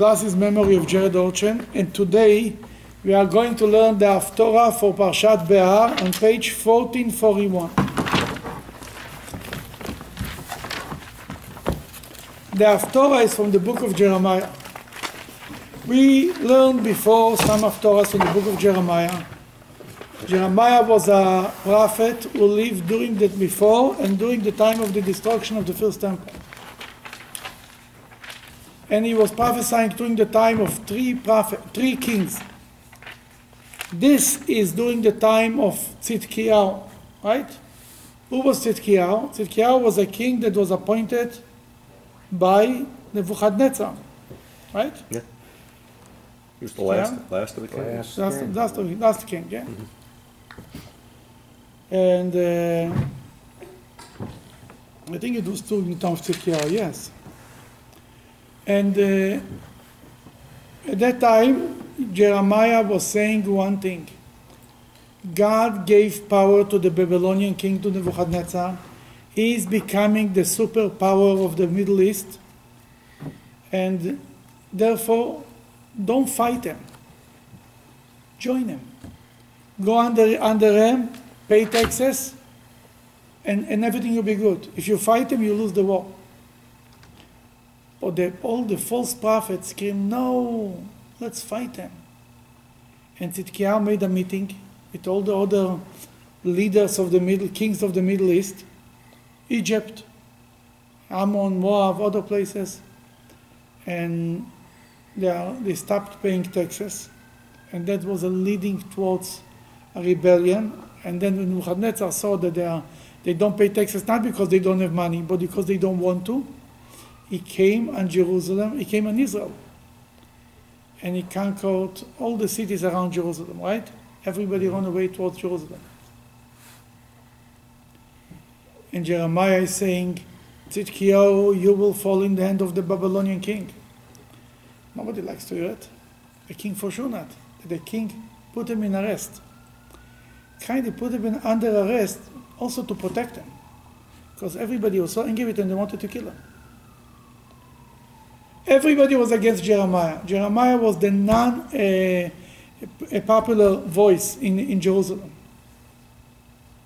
class is Memory of Jared Orchen, and today we are going to learn the Haftorah for Parshat Behar on page 1441. The Haftorah is from the book of Jeremiah. We learned before some Haftorahs from the book of Jeremiah. Jeremiah was a prophet who lived during that before and during the time of the destruction of the first temple and he was prophesying during the time of three prophet, three kings. This is during the time of Tzidkiyahu, right? Who was Tzidkiyahu? Tzidkiyahu was a king that was appointed by Nebuchadnezzar, right? Yeah. He was the last, Yeah. last of the kings. Last, that's, the, that's the king, yeah. And uh, I think it was during the time of Tzidkiyahu, yes. And uh, at that time, Jeremiah was saying one thing God gave power to the Babylonian king, to Nebuchadnezzar. He is becoming the superpower of the Middle East. And therefore, don't fight him. Join him. Go under, under him, pay taxes, and, and everything will be good. If you fight him, you lose the war. But the, all the false prophets scream, no, let's fight them. And Tzidkiyahu made a meeting with all the other leaders of the Middle, kings of the Middle East, Egypt, Ammon, Moab, other places, and they, are, they stopped paying taxes, and that was a leading towards a rebellion. And then when Nebuchadnezzar saw that they, are, they don't pay taxes, not because they don't have money, but because they don't want to, he came on Jerusalem, he came on Israel. And he conquered all the cities around Jerusalem, right? Everybody mm-hmm. ran away towards Jerusalem. And Jeremiah is saying, Tzidkiyahu, you will fall in the hand of the Babylonian king. Nobody likes to hear it. The king for sure not. The king put him in arrest. Kind of put him in under arrest also to protect him. Because everybody was so angry with him, they wanted to kill him. Everybody was against Jeremiah. Jeremiah was the non uh, a popular voice in, in Jerusalem.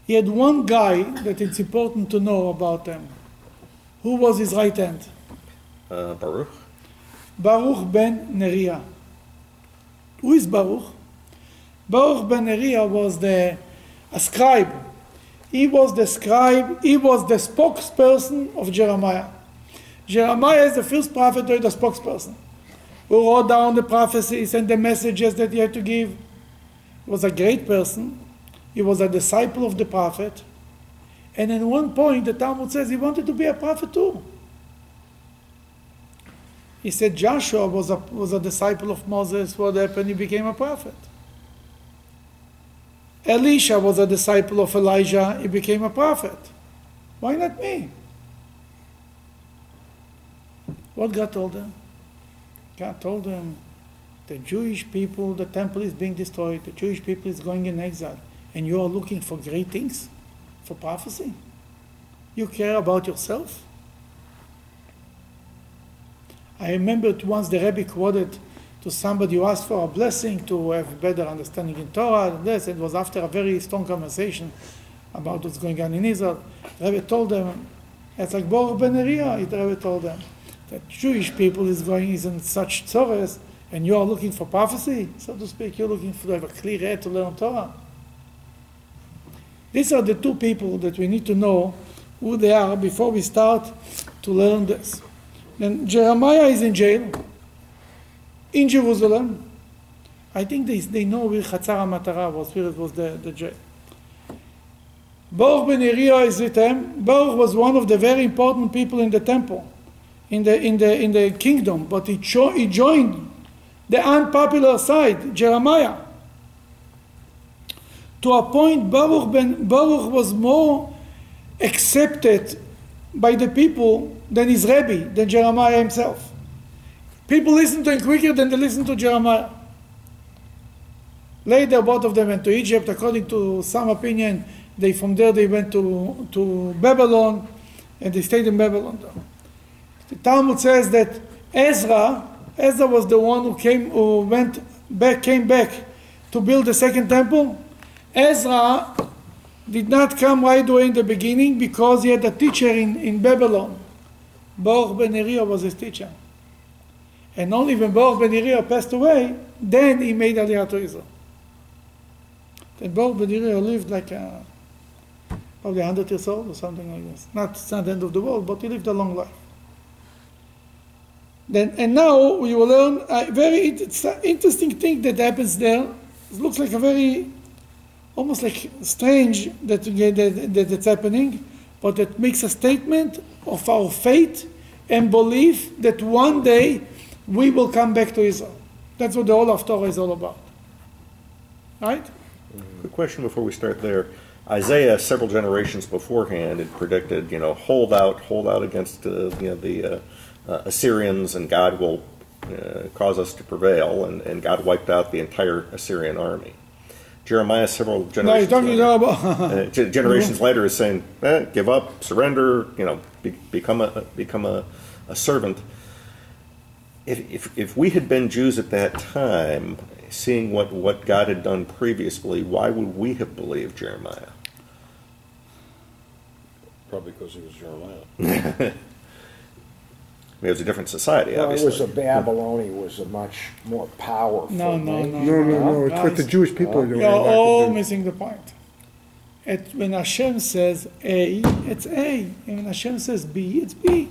He had one guy that it's important to know about him. Who was his right hand? Uh, Baruch. Baruch ben Neriah. Who is Baruch? Baruch ben Neriah was the a scribe. He was the scribe, he was the spokesperson of Jeremiah. Jeremiah is the first prophet or the spokesperson who wrote down the prophecies and the messages that he had to give. He was a great person. He was a disciple of the prophet. And at one point, the Talmud says he wanted to be a prophet too. He said Joshua was a, was a disciple of Moses. What happened? He became a prophet. Elisha was a disciple of Elijah. He became a prophet. Why not me? What God told them? God told them, the Jewish people, the temple is being destroyed, the Jewish people is going in exile, and you are looking for great things, for prophecy. You care about yourself? I remember once the Rebbe quoted to somebody who asked for a blessing to have better understanding in Torah, and this, it was after a very strong conversation about what's going on in Israel. The Rebbe told them, it's like Baruch ben the Rebbe told them that Jewish people is going is in such tzores, and you are looking for prophecy, so to speak. You're looking for to have a clear head to learn Torah. These are the two people that we need to know who they are before we start to learn this. And Jeremiah is in jail in Jerusalem. I think they, they know where Chatzar HaMatara was, where it was the, the jail. Baruch ben Neriah is with them. Baruch was one of the very important people in the temple in the, in the, in the kingdom, but he, cho- he joined the unpopular side, Jeremiah. To a point, Baruch, ben, Baruch was more accepted by the people than his Rebbe, than Jeremiah himself. People listened to him quicker than they listened to Jeremiah. Later, both of them went to Egypt. According to some opinion, they from there they went to, to Babylon, and they stayed in Babylon. The Talmud says that Ezra Ezra was the one who came, who went back, came back to build the second temple. Ezra did not come right away in the beginning because he had a teacher in, in Babylon. Baruch ben Neriah was his teacher. And only when Baruch ben Neriah passed away, then he made Aliyah to Israel. Then Baruch ben Neriah lived like a, probably 100 years old or something like this. Not, it's not the end of the world, but he lived a long life. Then, and now we will learn a very interesting thing that happens there. It looks like a very, almost like strange that, that, that it's happening, but it makes a statement of our faith and belief that one day we will come back to Israel. That's what the whole of Torah is all about. Right? Quick question before we start there. Isaiah, several generations beforehand, had predicted, you know, hold out, hold out against, uh, you know, the uh, Assyrians, and God will uh, cause us to prevail. And, and God wiped out the entire Assyrian army. Jeremiah, several generations, talking later, uh, ge- generations later, is saying, eh, "Give up, surrender, you know, be, become a become a, a servant." If, if if we had been Jews at that time, seeing what what God had done previously, why would we have believed Jeremiah? Probably because he was Jeremiah. I mean, it was a different society, Well, it obviously. was a Babylon, was a much more powerful. No, no, nation. no. No, no, no, it's what the Jewish people are doing. You're not the all Jews. missing the point. It, when Hashem says A, it's A. And when Hashem says B, it's B.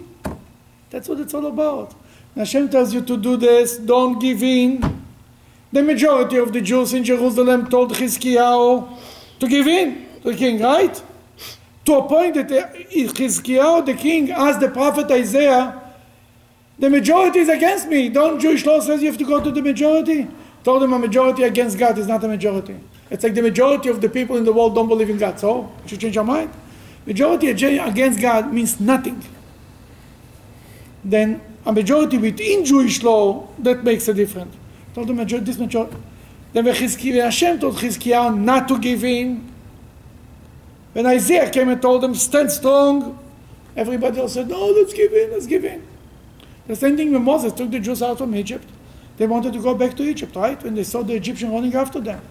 That's what it's all about. When Hashem tells you to do this, don't give in. The majority of the Jews in Jerusalem told Chizkiyahu to give in to the king, right? To a point that Chizkiyahu, the king, asked the prophet Isaiah, the majority is against me. Don't Jewish law says you have to go to the majority? Told them a majority against God is not a majority. It's like the majority of the people in the world don't believe in God. So, should change your mind? Majority against God means nothing. Then a majority within Jewish law, that makes a difference. Told the majority, this majority. Then when Chizkiyahu, Hashem told Chizkiyahu not to give in. When Isaiah came and told them, stand strong, everybody else said, no, let's give in, let's give in. The same thing when Moses took the Jews out from Egypt. They wanted to go back to Egypt, right? When they saw the Egyptian running after them.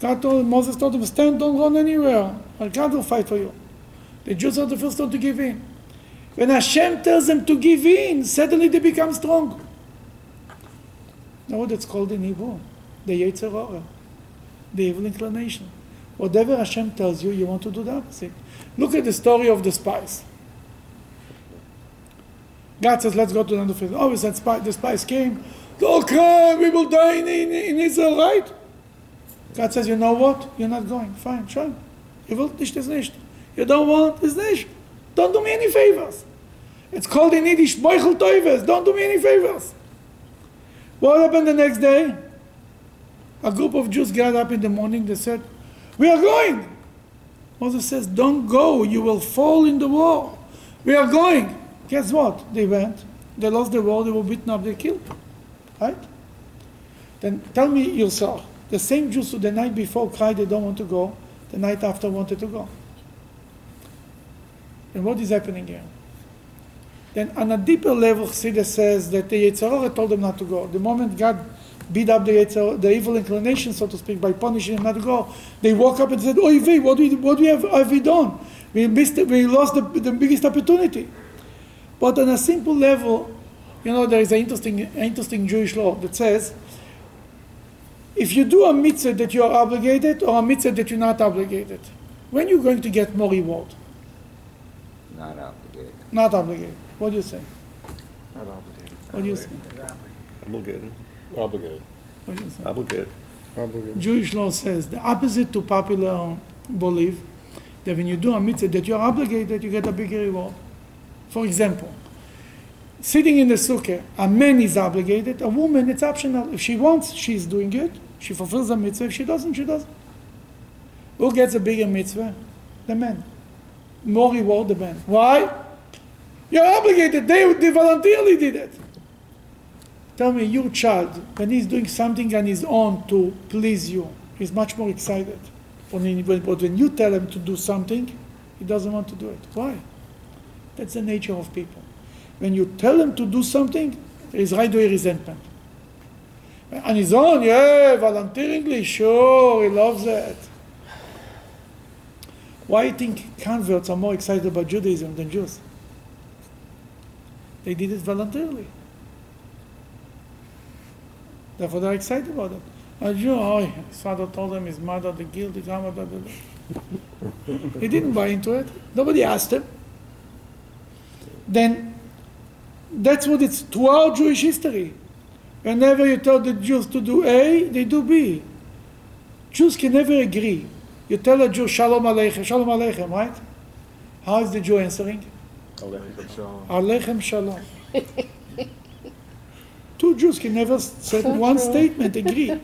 God told, Moses told them, stand, don't run anywhere. Or God will fight for you. The Jews are the first one to give in. When Hashem tells them to give in, suddenly they become strong. Know what it's called in Hebrew? The Yetzer Hara, the evil inclination. Whatever Hashem tells you, you want to do the opposite. Look at the story of the spies. God says, let's go to another field. We said spy, the spies came. Oh, come, we will die in, in, in Israel, right? God says, you know what? You're not going. Fine, sure. You will nicht is nicht. You don't want is nicht. Don't do me any favors. It's called in Yiddish, Moichel Toives. Don't do me any favors. What happened the next day? A group of Jews got up in the morning. They said, we are going. Moses says, don't go. You will fall in the war. We are going. Guess what? They went. They lost the war. They were beaten up. They killed. Right? Then tell me yourself. The same Jews who the night before cried they don't want to go, the night after wanted to go. And what is happening here? Then on a deeper level, Chassidus says that the Yetzer Hara told them not to go. The moment God beat up the, the evil inclination, so to speak, by punishing them not to go, they woke up and said, Oy vey, what, do we, what we have, have we done? We, missed, we lost the, the biggest opportunity. But on a simple level, you know, there is an interesting, interesting Jewish law that says if you do a mitzvah that you are obligated or a mitzvah that you're not obligated, when are you're going to get more reward? Not obligated. Not obligated. What do you say? Not obligated. What do you say? Obligated. Obligated. What do you say? Obligated. Probably. Jewish law says the opposite to popular belief that when you do a mitzvah that you're obligated, you get a bigger reward. For example, sitting in the sukkah, a man is obligated, a woman it's optional. If she wants, she's doing it. She fulfills the mitzvah. If she doesn't, she doesn't. Who gets a bigger mitzvah? The man. More reward the man. Why? You're obligated. They, they voluntarily did it. Tell me, your child, when he's doing something on his own to please you, he's much more excited. But when, but when you tell him to do something, he doesn't want to do it. Why? That's the nature of people. When you tell them to do something, there is right away resentment. On his own, yeah, volunteeringly, sure, he loves that. Why do you think converts are more excited about Judaism than Jews? They did it voluntarily. Therefore, they're excited about it. A Jew, oh, his father told him, his mother, the guilt, blah, blah, blah. he didn't buy into it. Nobody asked him. Then, that's what it's throughout Jewish history. Whenever you tell the Jews to do A, they do B. Jews can never agree. You tell a Jew, Shalom Aleichem, Shalom Aleichem, right? How is the Jew answering? Aleichem Shalom. aleichem. Two Jews can never say one statement agree.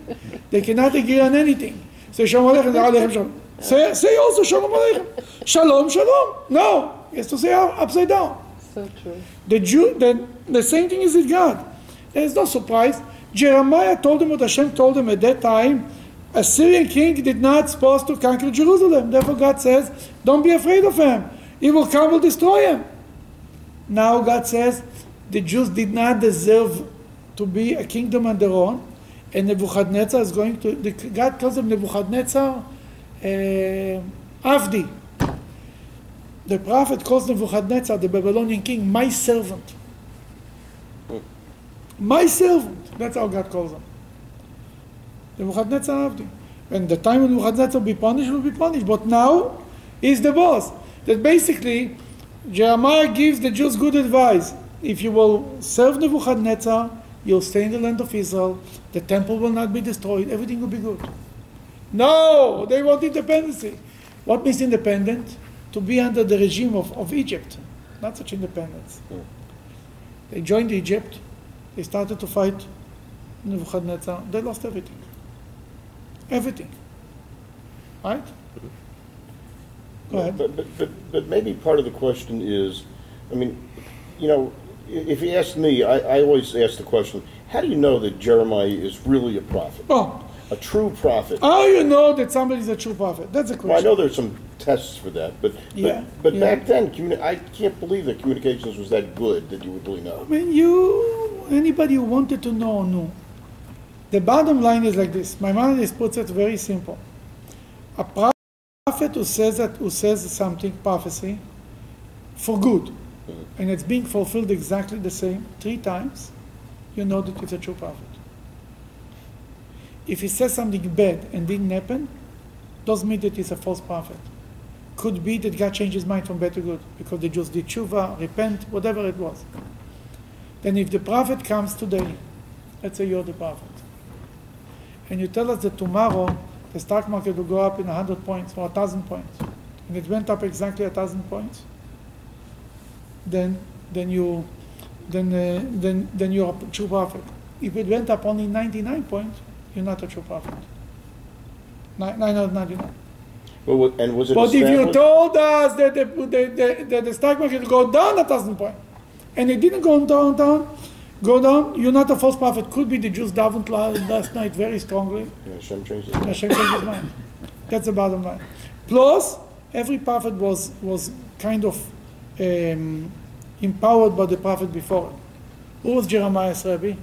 They cannot agree on anything. Say Shalom Aleichem, Aleichem Shalom. Say, say also Shalom Aleichem. Shalom, Shalom. No, he has to say upside down. So true. The Jew, then the same thing is with God. There's no surprise. Jeremiah told him what Hashem told him at that time. Assyrian king did not supposed to conquer Jerusalem. Therefore God says, don't be afraid of him. He will come, will destroy him. Now God says, the Jews did not deserve to be a kingdom on their own. And Nebuchadnezzar is going to, the, God calls him Nebuchadnezzar uh, Avdi. The prophet calls Nebuchadnezzar, the Babylonian king, my servant. My servant. That's how God calls him. Nebuchadnezzar Avdi. And the time when Nebuchadnezzar will be punished, will be punished. But now, he's the boss. That basically, Jeremiah gives the Jews good advice. If you will serve Nebuchadnezzar, you'll stay in the land of Israel, the temple will not be destroyed, everything will be good. No, they want independency. What means independent? To be under the regime of, of Egypt, not such independence. They joined Egypt, they started to fight Nebuchadnezzar, they lost everything. Everything. Right? Mm-hmm. Go ahead. But, but, but, but maybe part of the question is, I mean, you know, if you ask me, I, I always ask the question, how do you know that Jeremiah is really a prophet? Oh, A true prophet? how you know that somebody is a true prophet? That's a question. Well, I know there's some tests for that, but, Yeah, but, but yeah. back then, communi- I can't believe that communications was that good that you would really know. I mean, you, anybody who wanted to know, knew. The bottom line is like this. My mother is puts it very simple. A prophet who says that, who says something, prophecy, for good, mm-hmm. and it's being fulfilled exactly the same three times, you know that it's a true prophet. If he says something bad and didn't happen, doesn't mean that he's a false prophet. Could be that God changed his mind from bad to good because the Jews did tshuva, repent, whatever it was. Then if the prophet comes today, let's say you're the prophet, and you tell us that tomorrow the stock market will go up in 100 points or 1,000 points, and it went up exactly 1,000 points, then, then, you, then, uh, then, then you're a true prophet. If it went up only 99 points, you're not a true prophet. Ni- 999. But what, and was it But if you told us that the, the, the, that the stock market will go down a thousand points, and it didn't go down, down, go down, you're not a false prophet. Could be the Jews davened last night very strongly. Yeah, Hashem changed it. Hashem changed his mind. That's the bottom line. Plus, every prophet was was kind of um, empowered by the prophet before him. Who was Jeremiah's Rebbe?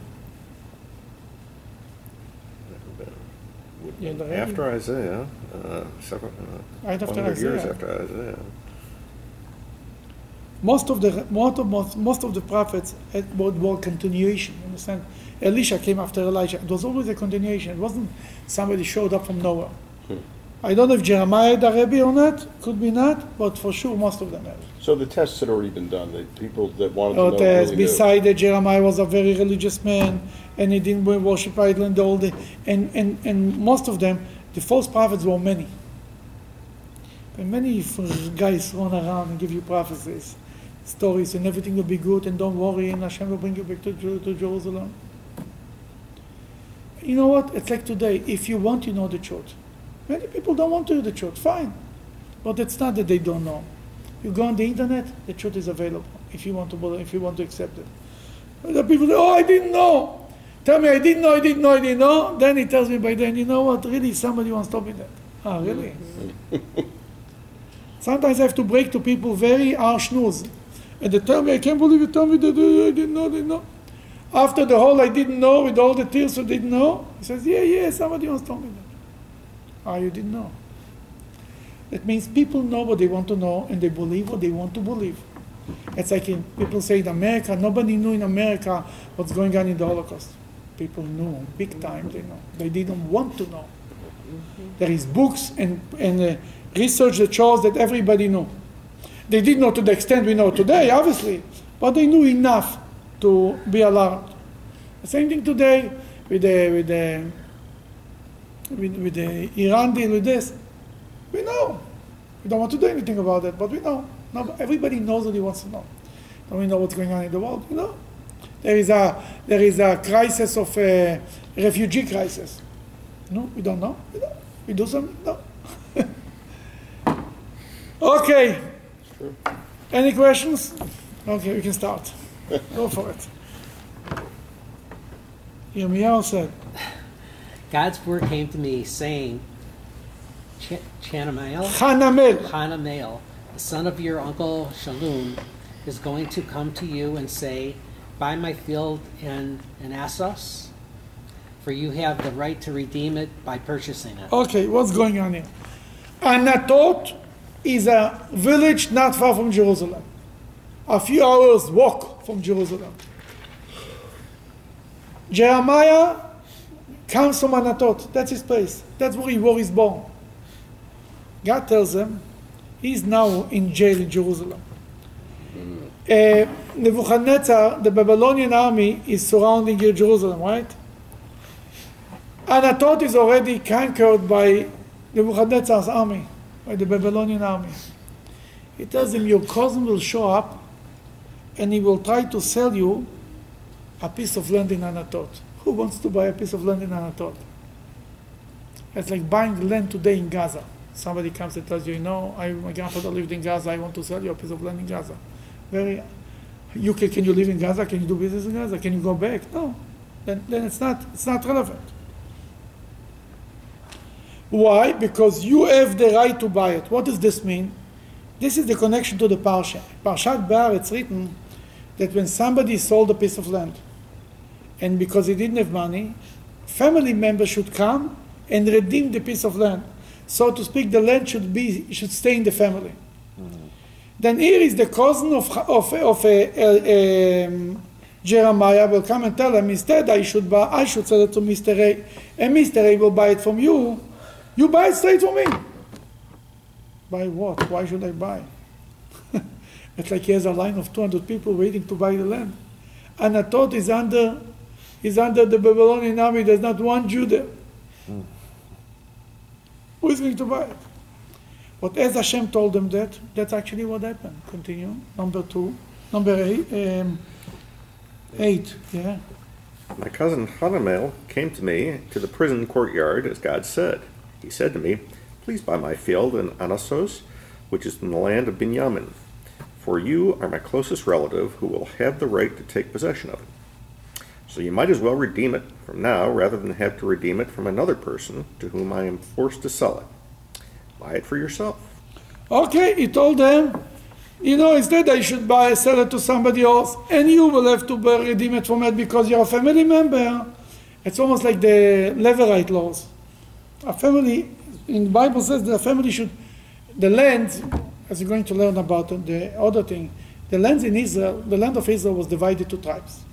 Yeah, the Rebbe. After Isaiah, uh, several, uh, Right after 100 years Isaiah. after Isaiah. most of the most of most, most of the prophets had what were continuation. You understand? Elisha came after Elijah. It was always a continuation. It wasn't somebody showed up from nowhere. I don't know if Jeremiah had a Rebbe or not. Could be not, but for sure most of them had. So the tests had already been done, the people that wanted to know But as really beside that, Jeremiah was a very religious man, and he didn't worship idol and all the, and, and, and most of them, the false prophets were many. And many guys run around and give you prophecies, stories, and everything will be good, and don't worry, and Hashem will bring you back to, to Jerusalem. You know what? It's like today. If you want, you know the truth. Many people don't want to know the truth. Fine. But it's not that they don't know. You go on the internet, the truth is available if you want to believe, if you want to accept it. The people say, "Oh, I didn't know." Tell me, I didn't know, I didn't know, I didn't know. Then he tells me by then, you know what? Really, somebody wants to stop me that. Ah, really? Sometimes I have to break to people very harsh news, and they tell me, "I can't believe you told me that uh, I didn't know, I didn't know." After the whole I didn't know, with all the tears I didn't know, he says, Yeah, yeah, somebody else told me that. Ah, you didn't know. That means people know what they want to know and they believe what they want to believe. It's like in, people say in America, nobody knew in America what's going on in the Holocaust. People knew, big time they know. They didn't want to know. There is books and, and uh, research that shows that everybody knew. They didn't know to the extent we know today, obviously, but they knew enough to be alarmed. The same thing today with the, with the, with, with the Iran deal with this. We know. We don't want to do anything about it, but we know. No, everybody knows what he wants to know. Don't we know what's going on in the world? We know. There is a, there is a crisis of a refugee crisis. No, we don't know. We, don't. we do something? No. okay. Any questions? Okay, we can start. Go for it. Yirmiyahu said, God's word came to me saying, Ch- Chanamael, Hanamel. Hanamael, the son of your uncle Shalom, is going to come to you and say, Buy my field in, in Assos, for you have the right to redeem it by purchasing it. Okay, what's going on here? Anatot is a village not far from Jerusalem, a few hours walk from Jerusalem. Jeremiah comes from Anatot. That's his place. That's where he was born. God tells him he's now in jail in Jerusalem. Mm. Uh, Nebuchadnezzar, the Babylonian army, is surrounding Jerusalem, right? Anatot is already conquered by Nebuchadnezzar's army, by the Babylonian army. He tells him, Your cousin will show up and he will try to sell you a piece of land in Anatot. Who wants to buy a piece of land in Anatot? It's like buying land today in Gaza. Somebody comes and tells you, you know, I, my grandfather lived in Gaza, I want to sell you a piece of land in Gaza. Very, you can, can you live in Gaza? Can you do business in Gaza? Can you go back? No. Then, then it's not, it's not relevant. Why? Because you have the right to buy it. What does this mean? This is the connection to the Parsha. Parshat Behar, it's written that when somebody sold a piece of land, and because he didn't have money, family members should come and redeem the piece of land. So to speak, the land should be should stay in the family. Mm-hmm. Then here is the cousin of of of uh, um, Jeremiah will come and tell him instead I should buy I should sell it to Mr. A, and Mr. A will buy it from you. You buy it straight from me. Buy what? Why should I buy? it's like he has a line of 200 people waiting to buy the land. Anatot is under is under the Babylonian army. There's not one Jew there. Who is going to buy it? But as Hashem told them that, that's actually what happened. Continue. Number two. Number eight. Um, eight. Yeah. My cousin Hanamel came to me to the prison courtyard, as God said. He said to me, Please buy my field in Anasos, which is in the land of Binyamin, for you are my closest relative who will have the right to take possession of it. So you might as well redeem it from now rather than have to redeem it from another person to whom I am forced to sell it. Buy it for yourself. Okay, he told them, you know, instead I should buy, sell it to somebody else, and you will have to redeem it from it because you're a family member. It's almost like the Levirate laws. A family, in the Bible says a family should, the land, as you're going to learn about the other thing, the land in Israel, the land of Israel was divided to tribes.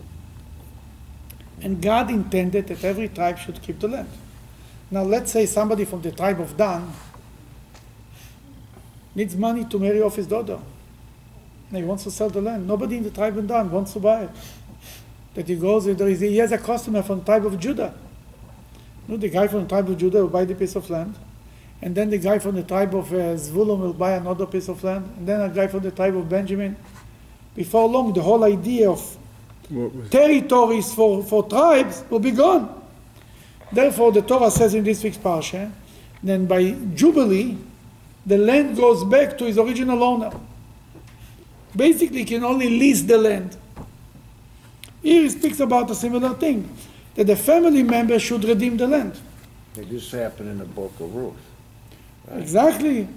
And God intended that every tribe should keep the land. Now, let's say somebody from the tribe of Dan needs money to marry off his daughter. And he wants to sell the land. Nobody in the tribe of Dan wants to buy it. That he goes, there is, he has a customer from the tribe of Judah. You know, the guy from the tribe of Judah will buy the piece of land. And then the guy from the tribe of uh, Zvulun will buy another piece of land. And then a guy from the tribe of Benjamin. Before long, the whole idea of territories for, for tribes will be gone. Therefore, the Torah says in this week's parsha, then by Jubilee, the land goes back to its original owner. Basically, he can only lease the land. Here he speaks about a similar thing, that the family member should redeem the land. This happened in the book of Ruth. Exactly.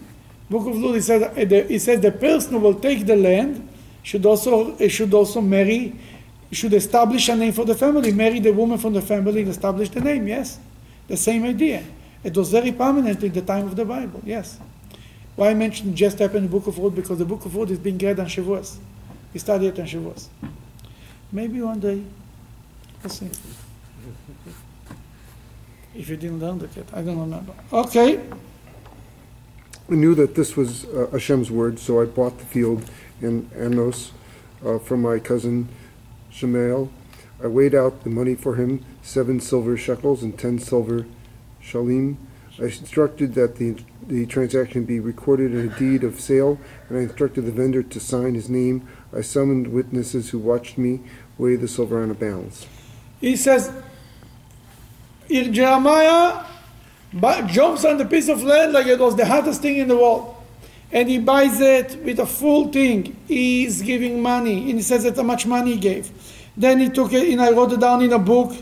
Book of Ruth, he says, uh, the- he says the person who will take the land should also, uh, should also marry should establish a name for the family, marry the woman from the family and establish the name, yes. The same idea. It was very prominent in the time of the Bible, yes. Why I mentioned just happened the book of Ruth, because the book of Ruth is being read on Shavuos. We study it on Shavuos. Maybe one day, we'll see. If you didn't learn it yet, I don't remember. Okay, I knew that this was uh, Hashem's word, so I bought the field in Anos uh, from my cousin Shemael. I weighed out the money for him, seven silver shekels and ten silver shalim. I instructed that the, the transaction be recorded in a deed of sale, and I instructed the vendor to sign his name. I summoned witnesses who watched me weigh the silver on a balance. he says, Jeremiah jumps on the piece of land like it was the hottest thing in the world. And he buys it with a full thing. He's giving money, and he says that how much money he gave. Then he took it, and I wrote it down in a book,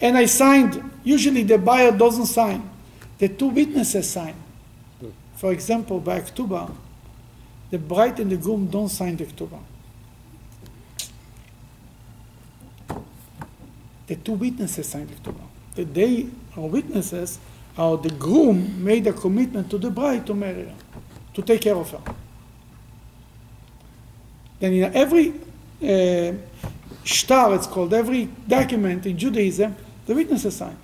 and I signed. Usually the buyer doesn't sign. The two witnesses sign. For example, by Ketubah, the bride and the groom don't sign the Ketubah. The two witnesses sign the Ketubah. The they are witnesses are the groom made a commitment to the bride to marry her, to take care of her. Then in every uh, shtar, it's called, every document in Judaism, the witnesses sign.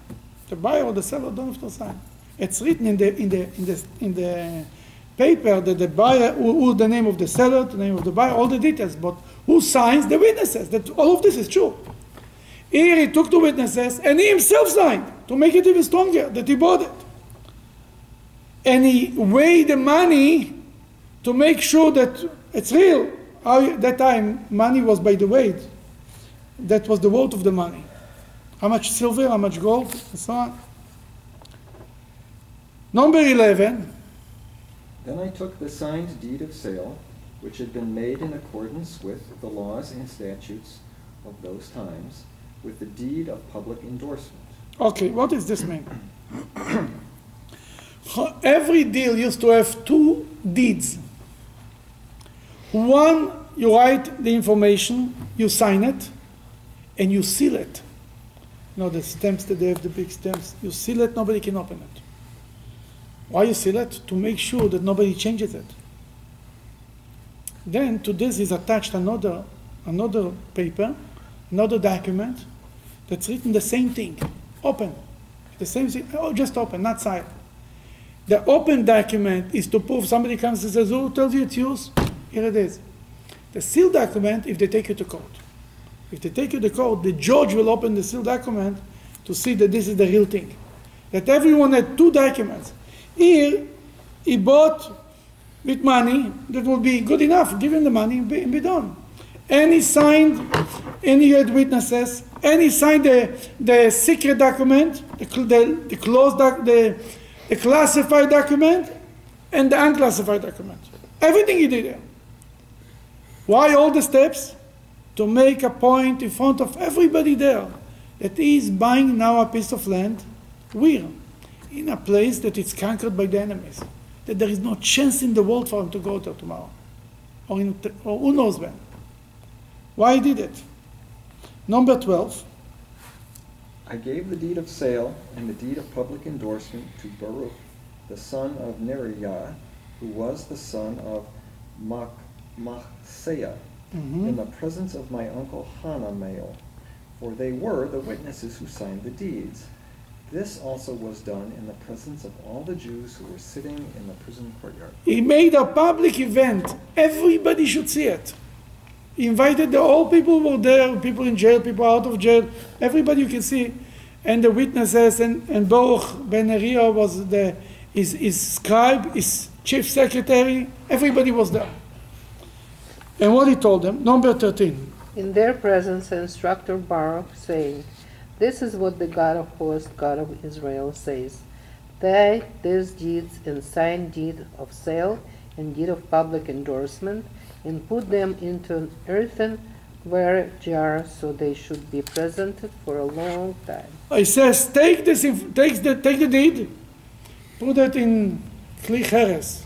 The buyer or the seller don't have to sign. It's written in the in the in the in the paper that the buyer, who, who the name of the seller, the name of the buyer, all the details, but who signs the witnesses that all of this is true. Here he took the witnesses and he himself signed to make it even stronger that he bought it. And he weighed the money to make sure that it's real. How, that time, money was by the weight. That was the worth of the money. How much silver, how much gold, and so on. Number 11. Then I took the signed deed of sale, which had been made in accordance with the laws and statutes of those times, with the deed of public endorsement. Okay, what does this mean? Every deal used to have two deeds. One, you write the information, you sign it, and you seal it. You know, the stamps that they have, the big stamps, you seal it, nobody can open it. Why you seal it? To make sure that nobody changes it. Then to this is attached another, another paper, another document that's written the same thing, open. The same thing, oh, just open, not signed. The open document is to prove somebody comes and says, who tells you it's yours? Here it is. The sealed document, if they take you to court. If they take you to court, the judge will open the sealed document to see that this is the real thing. That everyone had two documents. Here, he bought with money that would be good enough. Give him the money and be, and be done. And he signed, and he had witnesses, and he signed the, the secret document, the, the, the closed doc, the, the classified document, and the unclassified document. Everything he did there. Why all the steps? To make a point in front of everybody there that he is buying now a piece of land, where? In a place that is conquered by the enemies. That there is no chance in the world for him to go there tomorrow. Or, in, or who knows when. Why he did it? Number 12. I gave the deed of sale and the deed of public endorsement to Baruch, the son of Neriah, who was the son of Mach, Machseiah, mm-hmm. in the presence of my uncle Hanamael, for they were the witnesses who signed the deeds. This also was done in the presence of all the Jews who were sitting in the prison courtyard. He made a public event. Everybody should see it. He invited the all people who were there, people in jail, people out of jail, everybody you can see, and the witnesses. And, and Baruch Ben Neriah was the his, his scribe, his chief secretary. Everybody was there. And what he told them, number thirteen. In their presence, instructor Baruch, saying, This is what the God of hosts, God of Israel, says. Take these deeds and sign deed of sale and deed of public endorsement, and put them into an earthenware jar, so they should be presented for a long time. He says, take this, take the, take the deed, put it in kli cheres,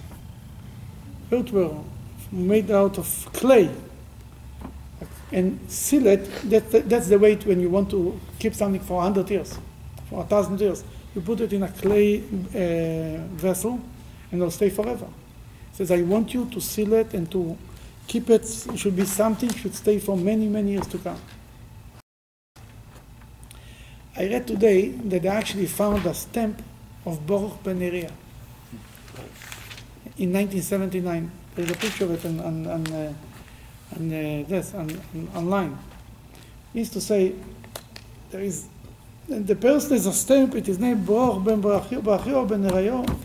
earthware made out of clay, and seal it. That, that's the way when you want to keep something for 100 years, for a thousand years. You put it in a clay uh, vessel, and it'll stay forever. It says, I want you to seal it and to keep it. It should be something should stay for many, many years to come. I read today that they actually found a stamp of Baruch Ben in 1979. There's a picture of it on, on, on, uh, on uh, this on, on, online. Means to say there is the person is a stamp. It is named Baruch Ben Barachio Ben Neriah,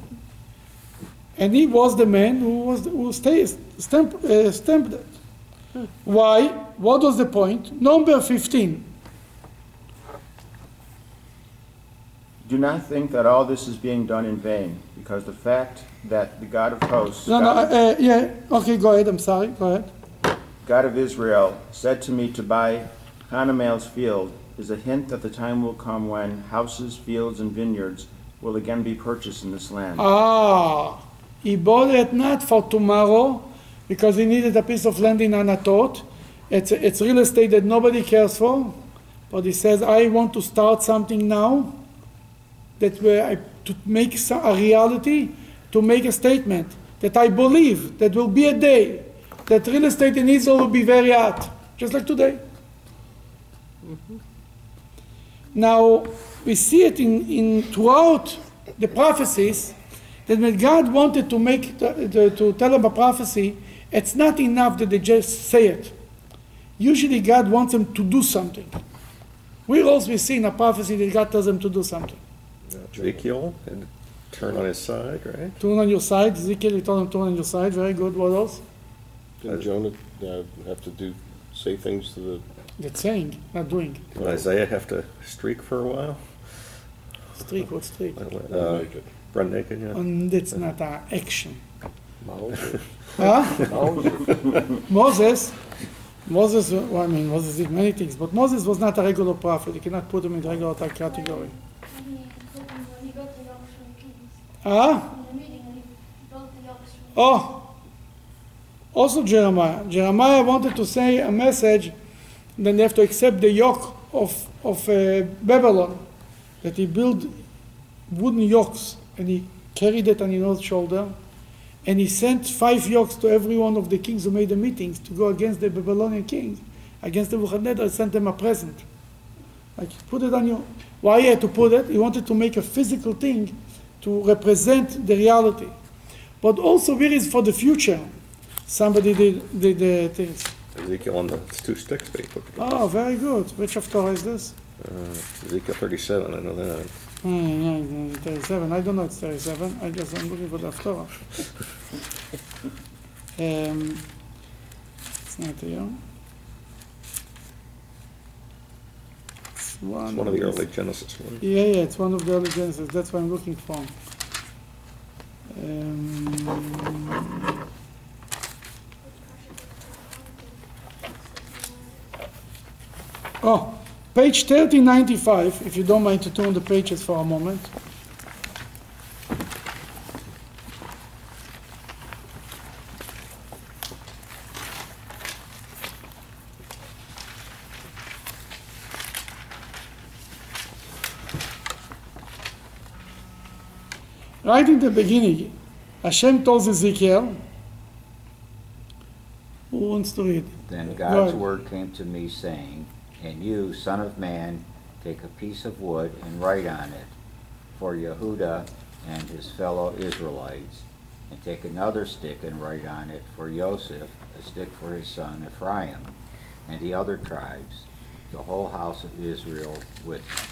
and he was the man who was who stayed, stamp, uh, stamped it. Why? What was the point? Number 15. Do not think that all this is being done in vain, because the fact that the God of hosts, No, no, uh, yeah, okay, go ahead. I'm sorry. Go ahead. God of Israel, said to me to buy Hanamel's field is a hint that the time will come when houses, fields, and vineyards will again be purchased in this land. Ah, he bought it not for tomorrow because he needed a piece of land in Anatot. It's, it's real estate that nobody cares for. But he says, I want to start something now that where I, to make a reality, to make a statement that I believe that will be a day that real estate in Israel will be very hot, just like today. Now, we see it in, in throughout the prophecies that when God wanted to make the, uh, the, to tell them a prophecy, it's not enough that they just say it. Usually, God wants them to do something. We also see in a prophecy that God tells them to do something. Ezekiel and turn on his side, right? Turn on your side. Ezekiel, you told him turn on your side. Very good. What else? Did Jonah uh, have to do, say things to the, That's saying, not doing. Did Isaiah have to streak for a while? Streak, what streak? Uh, Run naked, yeah. And that's not an action. Moses. Huh? Moses, Moses, well, I mean, Moses did many things, but Moses was not a regular prophet. You cannot put him in the regular type category. Huh? Oh, also Jeremiah. Jeremiah wanted to say a message, then they have to accept the yoke of, of uh, Babylon, that he built wooden yokes and he carried it on his shoulder. And he sent five yokes to every one of the kings who made the meetings to go against the Babylonian king, against the Nebuchadnezzar, sent them a present. Like, put it on you. Why he had to put it? He wanted to make a physical thing to represent the reality. But also, where is for the future? Somebody did, did the things. Ezekiel on the two sticks, but he put Oh, very good. Which of Torah is this? uh, Ezekiel 37, I know that. Hmm, yeah, 37. I don't know it's 37. I just, I'm looking for the Torah. um, it's not here. It's one, It's one of the early Genesis ones. Yeah, yeah, it's one of the early Genesis. That's what I'm looking for. Um, oh, page 1395, if you don't mind to turn the pages for a moment. Right in the beginning, Hashem tells Ezekiel, who wants to read? Then God's word came to me, saying, And you, son of man, take a piece of wood and write on it for Yehuda and his fellow Israelites, and take another stick and write on it for Joseph, a stick for his son Ephraim, and the other tribes, the whole house of Israel with them.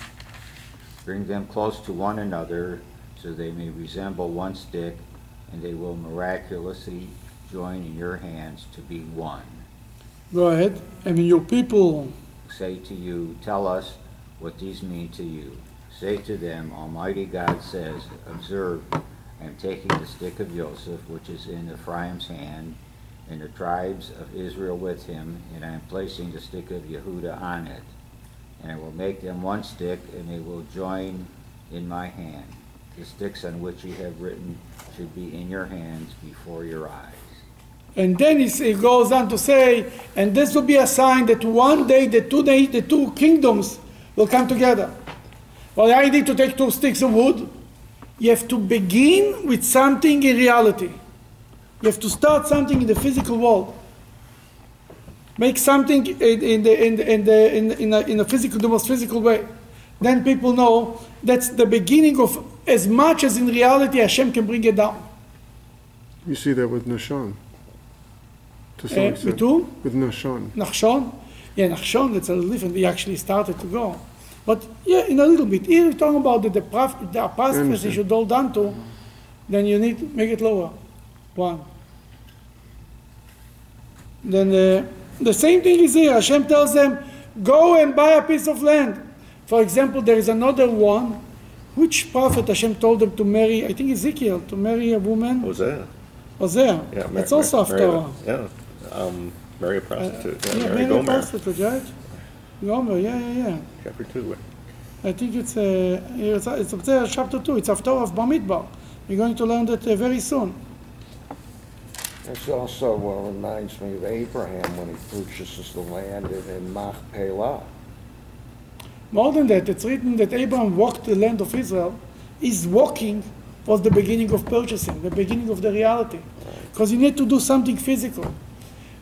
Bring them close to one another, so they may resemble one stick, and they will miraculously join in your hands to be one. Go ahead. I mean, your people, say to you, Tell us what these mean to you. Say to them, Almighty God says, Observe, I am taking the stick of Joseph, which is in Ephraim's hand, and the tribes of Israel with him, and I am placing the stick of Yehuda on it. And I will make them one stick, and they will join in my hand. The sticks on which you have written should be in your hands before your eyes. And then he, goes on to say, and this will be a sign that one day the two, na- the two kingdoms will come together. Well, I need to take two sticks of wood. You have to begin with something in reality. You have to start something in the physical world. Make something in, in, the, in, the, in, the, in, in, a, in a physical, the most physical way. Then people know that's the beginning of as much as in reality Hashem can bring it down. You see that with Nachshon. To some Uh, extent. with who? With Nashon. Nachshon? Yeah, Nachshon, that's a little different. He actually started to go. But yeah, in a little bit. Here we're talking about that the, prof, the apostrophe you should hold down to, then you need to make it lower. One. Then uh, the same thing is here. Hashem tells them, go and buy a piece of land. For example, there is another one. Which prophet Hashem told them to marry? I think Ezekiel, to marry a woman. Hosea. Hosea. Yeah, Mar- That's also Mar- after. marry a- Yeah, um, marry a prostitute. yeah, yeah, marry marry a Gomer. prostitute, right? Gomer, yeah, yeah, yeah. Chapter two. I think it's, uh, it's, it's up there, chapter 2. It's after of Bamidbar. We're going to learn that uh, very soon. This also uh, reminds me of Abraham when he purchases the land in, in Machpelah. More than that, it's written that Abraham walked the land of Israel. His walking was the beginning of purchasing, the beginning of the reality. Because you need to do something physical.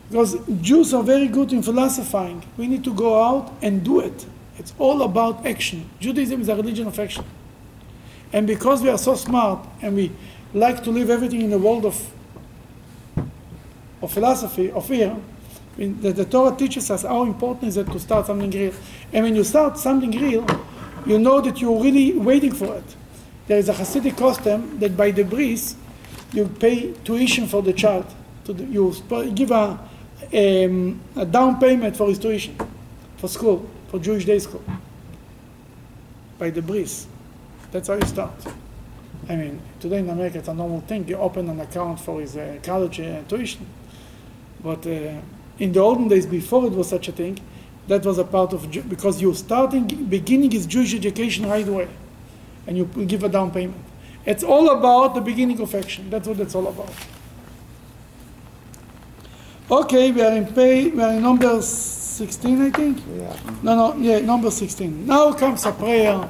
Because Jews are very good in philosophizing. We need to go out and do it. It's all about action. Judaism is a religion of action. And because we are so smart and we like to live everything in the world of, of philosophy, of fear, the, the Torah teaches us how important is it to start something real. And when you start something real, you know that you're really waiting for it. There is a Hasidic custom that by the breeze, you pay tuition for the child. To the, you give a, um, a down payment for his tuition, for school, for Jewish day school. By the breeze. That's how you start. I mean, today in America it's a normal thing. You open an account for his uh, college uh, tuition. But uh, in the olden days, before it was such a thing, that was a part of because you're starting beginning is Jewish education right away, and you give a down payment. It's all about the beginning of action. That's what it's all about. Okay, we are in pay. We are in number sixteen, I think. Yeah. No, no, yeah, number sixteen. Now comes a prayer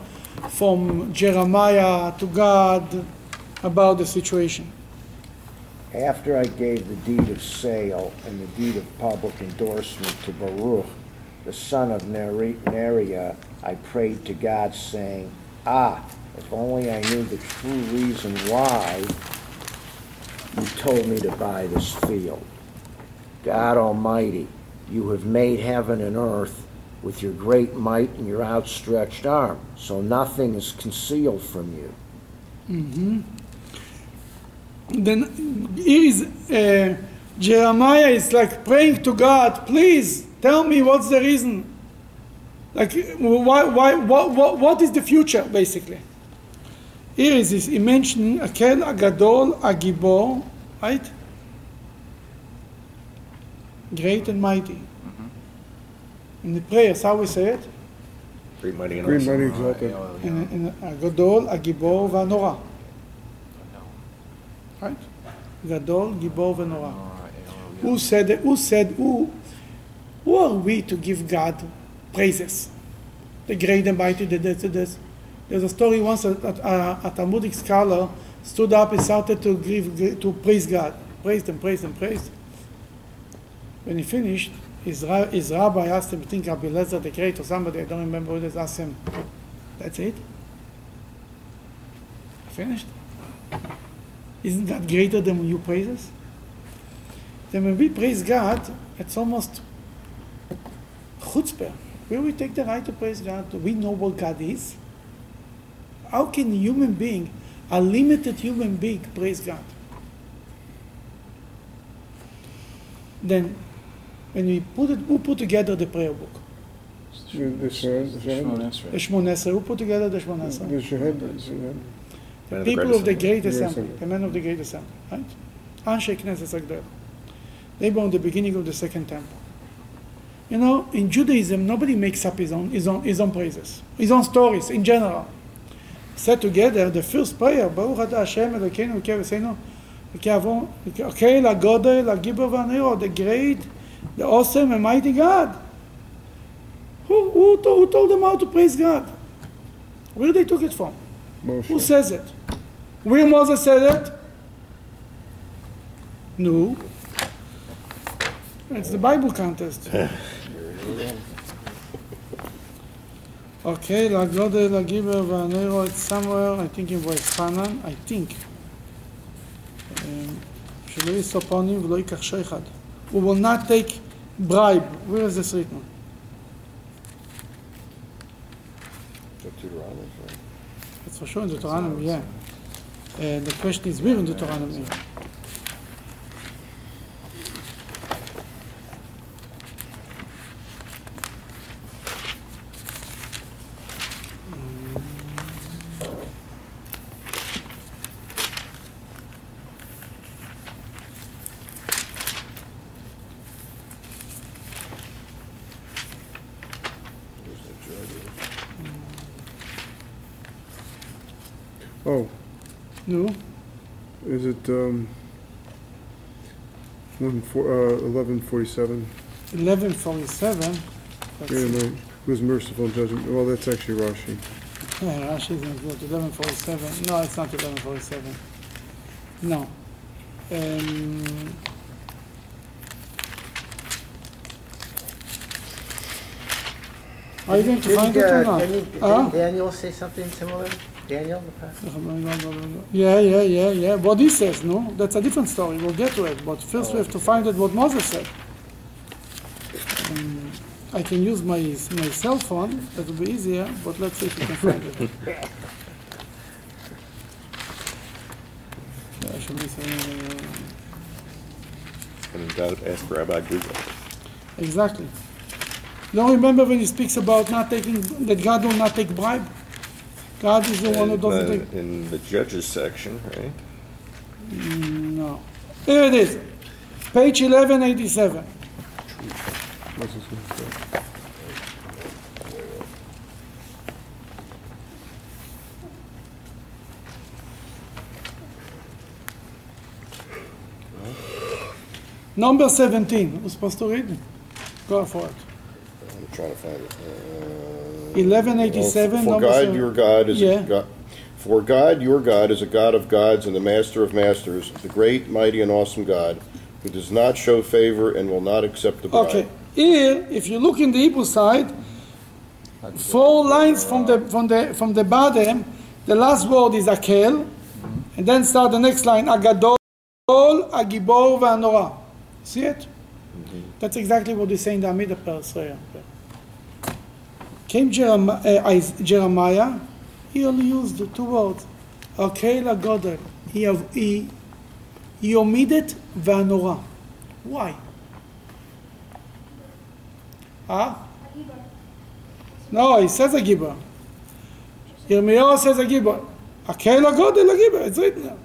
from Jeremiah to God about the situation. After I gave the deed of sale and the deed of public endorsement to Baruch, the son of Neri- Neriah, I prayed to God, saying, Ah, if only I knew the true reason why you told me to buy this field. God Almighty, you have made heaven and earth with your great might and your outstretched arm, so nothing is concealed from you. then here is uh, Jeremiah is like praying to God, please tell me what's the reason. Like, why, why, what, what, what is the future, basically? Here is this, he mentioned Akel Agadol Agibor, right? Great and mighty. In the prayers, how we say it? Great, mighty, and Green awesome. mighty exalted. In, in Agadol Agibor Vanora. Right? Gadol, Gibor, Venora. Who said, who said, who, who are we to give God praises? The great and mighty, the this, the this. There's a story once that that, uh, a Talmudic scholar stood up and started to give, to praise God. Praised and praised and praised. When he finished, his, his rabbi asked him, You think I think Rabbi Lezer the Great or somebody, I don't remember who it is, asked him, that's it? Finished? Isn't that greater than when you praise us? Then when we praise God, it's almost chutzpah. Where we take the right to praise God, we know what God is. How can a human being, a limited human being, praise God? Then, and we put, it, we put together the prayer book. The, the, the Shmoneh Esrei. Who put together the Shmoneh Esrei? The Sheheb. The people of the Great Assembly, the men of the Great Assembly, right? Anshe Knesset Agdel. They were in the beginning of the Second Temple. You know, in Judaism, nobody makes up his own, his own, his own praises, his own stories in general. Said together, the first prayer, Baruch Ata Hashem Elokeinu Kev Eseinu, La Keil La HaGibor VaNero, the great the awesome and mighty God. Who, who, told, who told them how to praise God? Where they took it from? Who Moshe. says it? Will Moses said it? No. It's the Bible contest. Okay, לגודל, הגיבר והנרו, it's somewhere, I think in ויחנן, I think. Um, שלא יישא פונים ולא ייקח שוחד. we will not take bribe. Where is this written? It's for sure in Deuteronomy, yeah. Uh, the question is where in Deuteronomy? Oh, No? is it, um, one four, uh, eleven forty-seven? 1147. Let's Yeah, see. no, was merciful in judgment. Well, that's actually Rashi. Yeah, Rashi is not good. 1147. No, it's not 1147. No. Um, are you going to find it or not? Huh? Daniel say something similar? Daniel. Yeah, yeah, yeah, yeah. What he says, no? That's a different story. We'll get to it. But first we have to find out what Moses said. Um, I can use my, my cell phone. That will be easier. But let's see if we can find it. Yeah, I should be saying, And in doubt, ask Rabbi Google. Exactly. Don't remember when he speaks about not taking, that God will not take bribe? God is the one who the- take. In the Judges section, right? No. Here it is. Page 1187. Moses was dead. Number 17. Who's supposed to read? It. Go for it. I'm trying to find it. Uh, 1187. For God, seven- your God is Yeah. a God. For God, your God is a God of gods and the Master of masters, the great, mighty, and awesome God, who does not show favor and will not accept the bribe. Okay. Here, if you look in the Hebrew side, four lines from the from the from the bottom, the last word is akel, and then start the next line agadol, agibor v'anora. See it? Mm-hmm. That's exactly what they say in the Amida Parasraya. Came Jeremiah, eh, Is- Jeremiah, he only used the two words, Akela agodel. He he he omitted v'anora. Why? Huh? No, he says a gibber. Yirmiyahu says a gibber. Akel agodel a gibber. It's written there.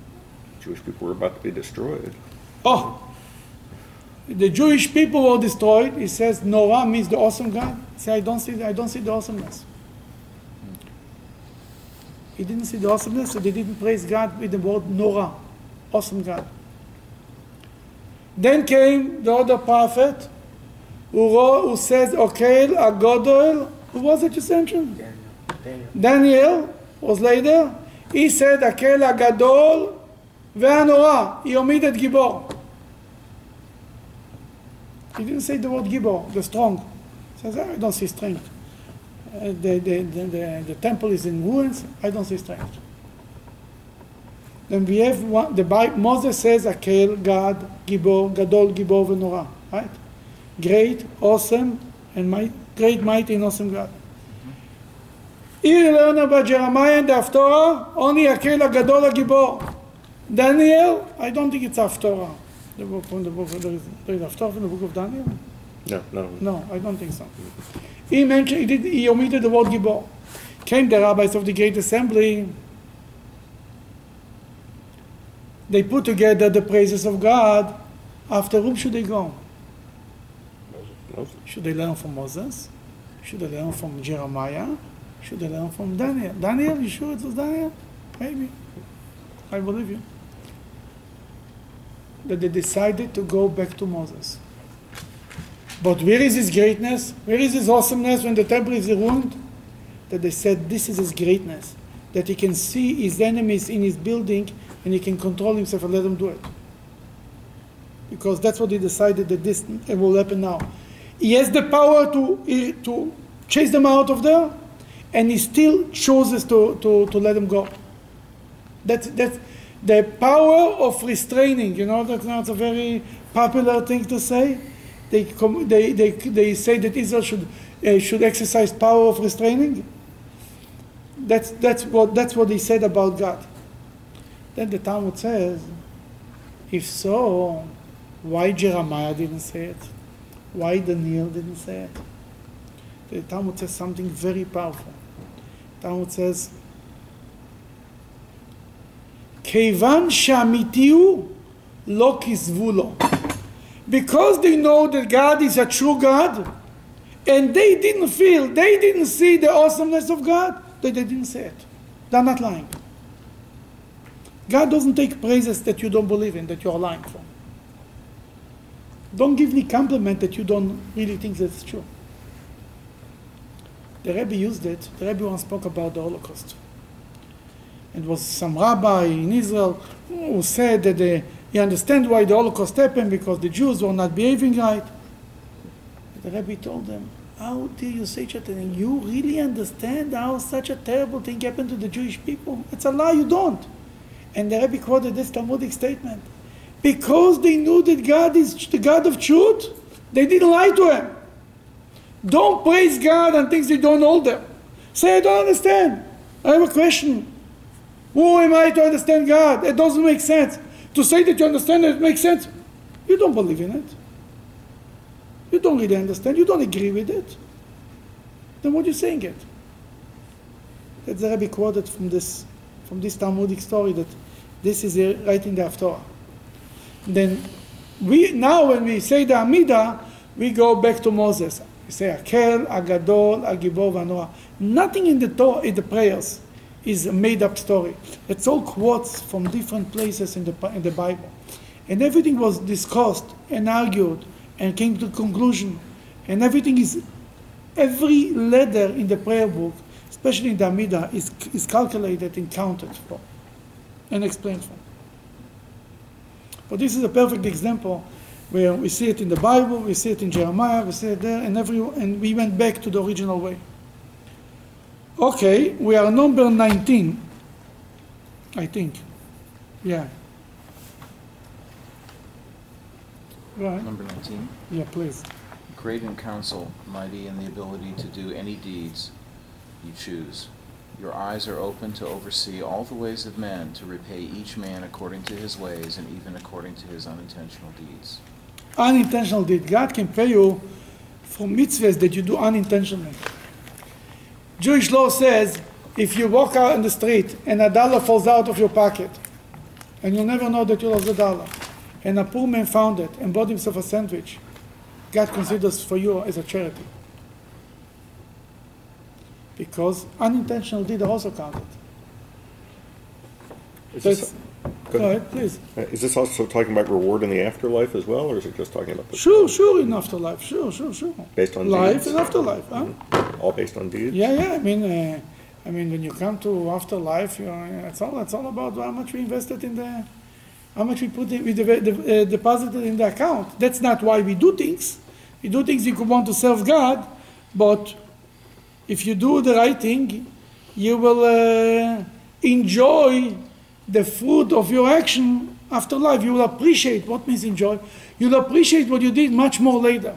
Jewish people were about to be destroyed. Oh, the Jewish people were destroyed. He says Nora means the awesome God. Say I don't see I don't see the awesomeness. He didn't see the awesomeness, so they didn't praise God with the word Nora, awesome God. Then came the other prophet, who, wrote, who says, "Okay, Agodol." Who was it you sent him? Daniel. Daniel. Was later. He said, "Akel Gadol, ve'anora." He omitted Gibor. He didn't say the word Gibor, the strong. He says, I don't see strength. Uh, the, the, the, the, temple is in ruins. I don't see strength. Then we have one, the Bible, Moses says, Akel, God, Gibor, Gadol, Gibor, Venora. Right? Great, awesome, and my great, mighty, and awesome God. Here you learn about Jeremiah and the Haftorah, only Akel, Gadol, Gibor. Daniel, I don't think it's Haftorah. The book from the book, there is, there is Haftorah from the book of Daniel? No, no. No, I don't think so. He mentioned, he, did, he omitted the word Gibor. Came the rabbis of the Great Assembly. They put together the praises of God. After whom should they go? Moses. Should they learn from Moses? Should they learn from Jeremiah? Should they learn from Daniel? Daniel, you sure it was Daniel? Maybe. I believe you. That they decided to go back to Moses. But where is his greatness? Where is his awesomeness when the temple is ruined? That they said this is his greatness, that he can see his enemies in his building and he can control himself and let them do it. Because that's what he decided that this will happen now. He has the power to, to chase them out of there, and he still chooses to, to, to let them go. That's, that's the power of restraining. You know, that's not a very popular thing to say. They, they, they, they say that Israel should, uh, should exercise power of restraining. That's, that's, what, that's what he said about God. Then the Talmud says, if so, why Jeremiah didn't say it? Why Daniel didn't say it? The Talmud says something very powerful. Talmud says, כיוון שאמיתי הוא, לא כזבו לו. Because they know that God is a true God, and they didn't feel, they didn't see the awesomeness of God, that they didn't say it. They're not lying. God doesn't take praises that you don't believe in, that you're lying for. Don't give me compliment that you don't really think that's true. The Rebbe used it. The Rebbe once spoke about the Holocaust. It was some rabbi in Israel who said that he understands why the Holocaust happened because the Jews were not behaving right. The rabbi told them, how dare you say such a thing? You really understand how such a terrible thing happened to the Jewish people? It's a lie, you don't. And the rabbi quoted this Talmudic statement. Because they knew that God is the God of truth, they didn't lie to him. Don't praise God on things you don't know them. Say, I don't understand. I have a question. Who am I to understand God? It doesn't make sense. To say that you understand it makes sense. You don't believe in it. You don't really understand. You don't agree with it. Then what are you saying it? That's the Rebbe quoted from this, from this Talmudic story that this is right in the Haftorah. Then we now when we say the Amida, we go back to Moses. We say Akel, Agadol, Agibor, Vanora. Nothing in the Torah, in the prayers is a made up story. It's all quotes from different places in the, in the Bible. And everything was discussed and argued and came to conclusion. And everything is, every letter in the prayer book, especially in the Amida, is, is calculated and counted for and explained for. But this is a perfect example where we see it in the Bible, we see it in Jeremiah, we see it there, and, every, and we went back to the original way. Okay, we are number 19, I think. Yeah. Right. Number 19. Yeah, please. Great in counsel, mighty in the ability to do any deeds you choose. Your eyes are open to oversee all the ways of men, to repay each man according to his ways and even according to his unintentional deeds. Unintentional deed. God can pay you for mitzvahs that you do unintentionally. Jewish law says if you walk out in the street and a dollar falls out of your pocket, and you'll never know that you lost the dollar, and a poor man found it and bought himself a sandwich, God considers for you as a charity. Because unintentional deed also counted. Is this, Go ahead, please. Uh, Is this also talking about reward in the afterlife as well, or is it just talking about the Sure, sure, in afterlife. Sure, sure, sure. based on Life deeds? and afterlife, huh? All based on deeds? Yeah, yeah. I mean, uh, I mean, when you come to afterlife, you know, it's all it's all about how much we invested in the, how much we put in, we de- de- uh, deposited in the account. That's not why we do things. We do things because we want to serve God, but if you do the right thing, you will uh, enjoy the fruit of your action after life. You will appreciate what means enjoy. You'll appreciate what you did much more later.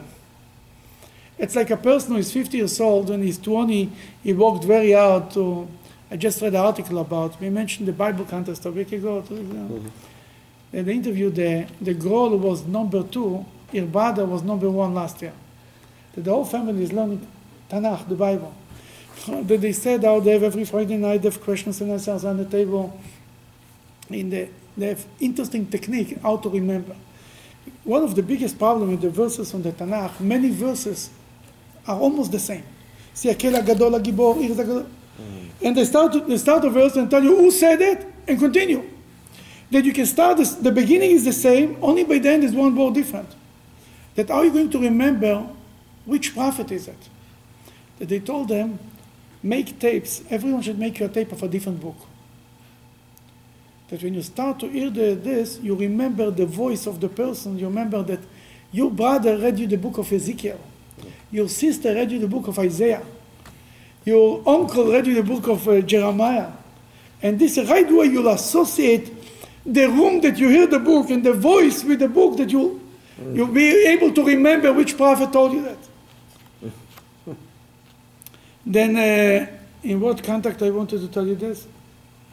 It's like a person who is 50 years old, when he's 20, he worked very hard to. I just read an article about, we mentioned the Bible contest a week ago. Ago. And they interviewed the, the girl was number two, her brother was number one last year. That the whole family is learning Tanakh, the Bible. That they said how they have every Friday night, they have questions and answers on the table. In the, they have interesting technique how to remember. One of the biggest problems with the verses on the Tanakh, many verses are almost the same. See, Akel Gadol Gibor, mm. And they start, to, they start a verse and tell you who said it and continue. that you can start, this, the beginning is the same, only by the end is one word different. That are you going to remember which prophet is it? That they told them, make tapes, everyone should make your tape of a different book. That when you start to hear the, this, you remember the voice of the person, you remember that your brother read you the book of Ezekiel, your sister read you the book of Isaiah, your uncle read you the book of uh, Jeremiah. And this right way you'll associate the room that you hear the book and the voice with the book that you'll, you'll be able to remember which prophet told you that. then, uh, in what context I wanted to tell you this?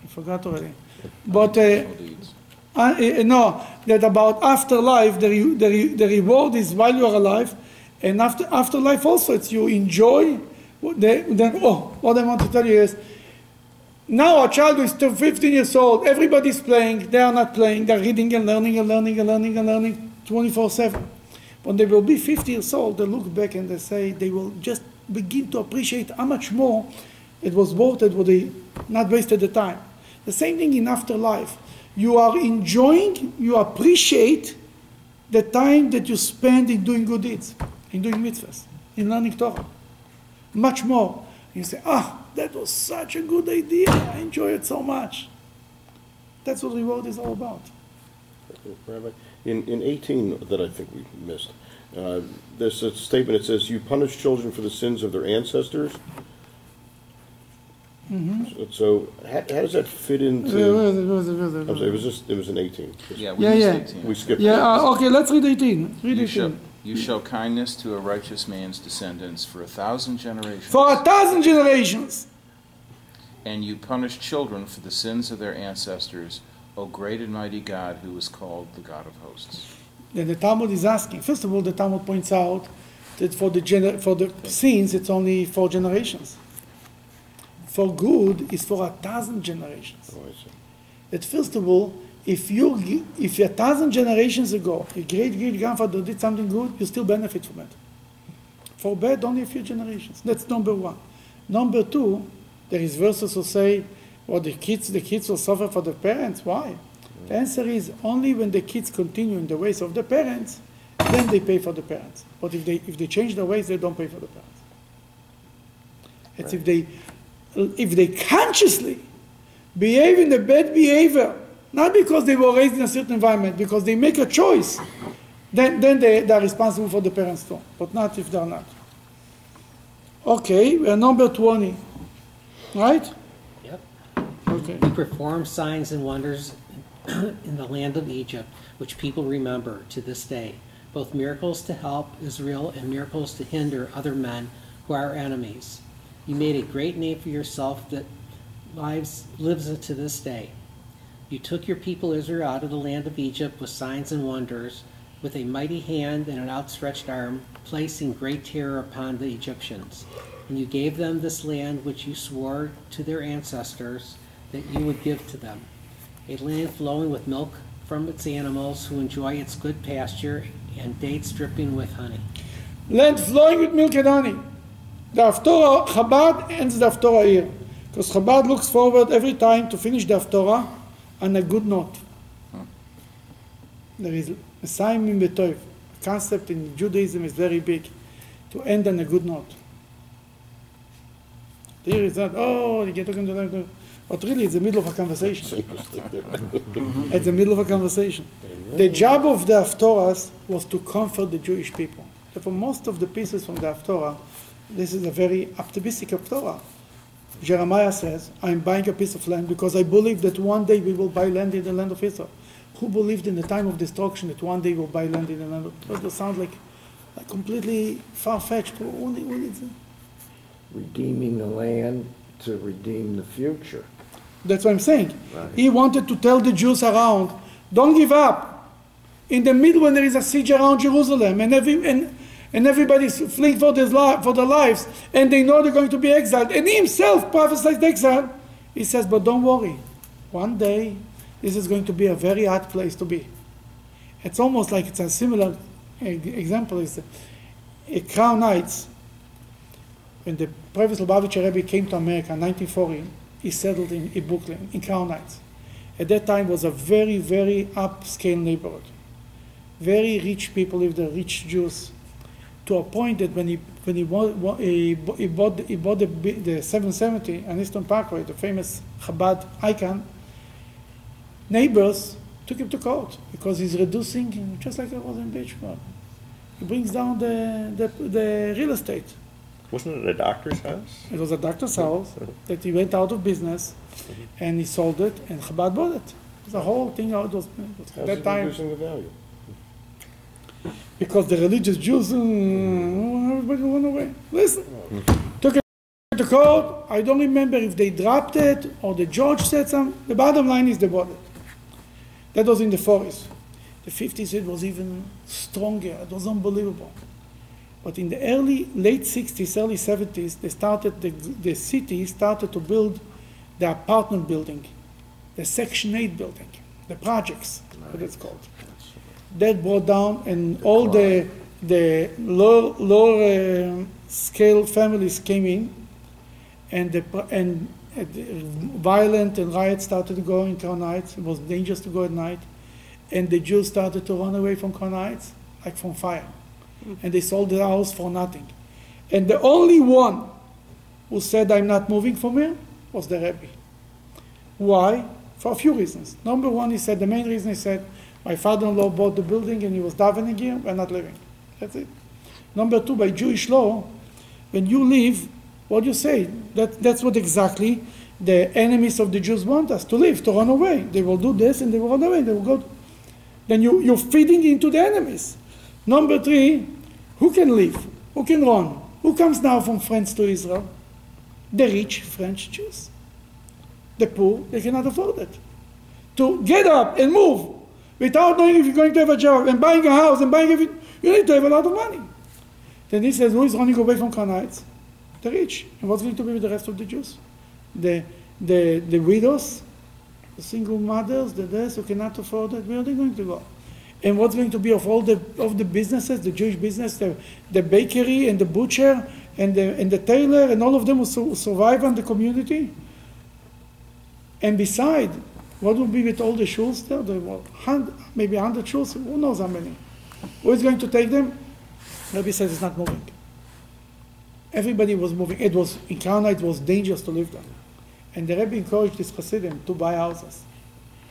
I forgot already. But uh, uh, no, that about afterlife, the, re- the, re- the reward is while you are alive, and after afterlife also, it's you enjoy. The, then, oh, what I want to tell you is, now a child is still 15 years old, everybody's playing, they are not playing, they're reading and learning and learning and learning and learning 24 7. When they will be 50 years old, they look back and they say they will just begin to appreciate how much more it was worth it, what they not wasted the time. The same thing in afterlife. You are enjoying, you appreciate the time that you spend in doing good deeds, in doing mitzvahs, in learning Torah. Much more. You say, ah, that was such a good idea. I enjoy it so much. That's what reward is all about. Rabbi, in, in 18 that I think we missed, uh, there's a statement that says, You punish children for the sins of their ancestors. So, so how, how does that fit into? I'm sorry, it was just, it was in 18. Yeah, we Yeah, missed yeah. 18. We skipped. Yeah, uh, okay, let's read 18. Read You 18. show, you show kindness to a righteous man's descendants for a thousand generations. For a thousand generations. And you punish children for the sins of their ancestors, O great and mighty God, who is called the God of hosts. Then the Talmud is asking. First of all, the Talmud points out that for the gener- for the sins, it's only four generations. For good is for a thousand generations. That first of all, if you if a thousand generations ago your great great grandfather did something good, you still benefit from it. For bad, only a few generations. That's number one. Number two, there is verses who say, "Well, the kids the kids will suffer for the parents." Why? The answer is only when the kids continue in the ways of the parents, then they pay for the parents. But if they if they change their ways, they don't pay for the parents. It's if they if they consciously behave in a bad behavior, not because they were raised in a certain environment, because they make a choice, then, then they, they are responsible for the parents too, but not if they're not. Okay, we are number 20, right? Yep. Okay. He performed signs and wonders in the land of Egypt, which people remember to this day, both miracles to help Israel and miracles to hinder other men who are enemies. You made a great name for yourself that lives lives to this day. You took your people Israel out of the land of Egypt with signs and wonders, with a mighty hand and an outstretched arm, placing great terror upon the Egyptians. And you gave them this land which you swore to their ancestors that you would give to them, a land flowing with milk from its animals who enjoy its good pasture and dates dripping with honey. Land flowing with milk and honey. The Haftorah, Chabad ends the Haftorah here. Because Chabad looks forward every time to finish the Haftorah on a good note. There is a Messiahim Betoiv. concept in Judaism is very big. To end on a good note. Here is not, oh, you get talking to them. But really, it's the middle of a conversation. It's the middle of a conversation. The job of the Haftorahs was to comfort the Jewish people. For most of the pieces from the Haftorah, this is a very optimistic Haftorah. Jeremiah says, I'm buying a piece of land because I believe that one day we will buy land in the land of Israel. Who believed in the time of destruction that one day we'll buy land in the land of Israel? It sounds like, like completely far-fetched. Who- who- who needs it? Redeeming the land to redeem the future. That's what I'm saying. Right. He wanted to tell the Jews around, don't give up. In the middle, when there is a siege around Jerusalem, and every and, and everybody's fleeing for their, li- for their lives, and they know they're going to be exiled, and he himself prophesied exile, he says, but don't worry. One day, this is going to be a very hard place to be. It's almost like it's a similar example is uh, Crown Heights. When the Previous Lubavitcher Rebbe came to America in 1940, he settled in, in Brooklyn, in Crown Heights. At that time was a very, very upscale neighborhood. Very rich people lived there, rich Jews, to a point that when he when he, wa- he, he bought he bought the, the 770 on Eastern Parkway, the famous Chabad icon, neighbors took him to court because he's reducing, just like it was in Beachfront. He brings down the, the, the real estate. Wasn't it a doctor's house? It was a doctor's house that he went out of business mm-hmm. and he sold it and Chabad bought it. The whole thing out was, was at that time reducing the value? Because the religious Jews, mm, everybody went away. Listen, took it to court. I don't remember if they dropped it or the judge said something. The bottom line is they bought it. That was in the 40s. The 50s it was even stronger. It was unbelievable. But in the early, late 60s, early 70s, they started, the, the city started to build the apartment building, the Section 8 building, the projects, what it's called. That brought down, and all the, the lower, lower um, scale families came in, and the, and uh, the violent and riots started to go in Crown Heights. It was dangerous to go at night. And the Jews started to run away from Crown Heights, like from fire. And they sold the house for nothing. And the only one who said, I'm not moving from here, was the Rebbe. Why? For a few reasons. Number one, he said, the main reason he said, my father-in-law bought the building and he was davening here, we're not living. That's it. Number two, by Jewish law, when you leave, what do you say? That, that's what exactly the enemies of the Jews want us to leave, to run away. They will do this and they will run away. They will go. Then you, you're feeding into the enemies. Number three, who can leave? Who can run? Who comes now from France to Israel? The rich French Jews. The poor, they cannot afford it. To get up and move without knowing if you're going to have a job and buying a house and buying everything, you need to have a lot of money. Then he says, who is running away from Crown Heights? The rich. And what's going to be with the rest of the Jews? The, the, the widows, the single mothers, the this who cannot afford it, where are they going to go? And what's going to be of all the of the businesses, the Jewish business, the, the bakery and the butcher and the and the tailor and all of them will su- survive in the community? And beside, what will be with all the shuls there? There were hundred, maybe hundred shuls, who knows how many? Who is going to take them? Rabbi says it's not moving. Everybody was moving. It was in Karna, it was dangerous to live there. And the Rebbe encouraged his Hasidim to buy houses.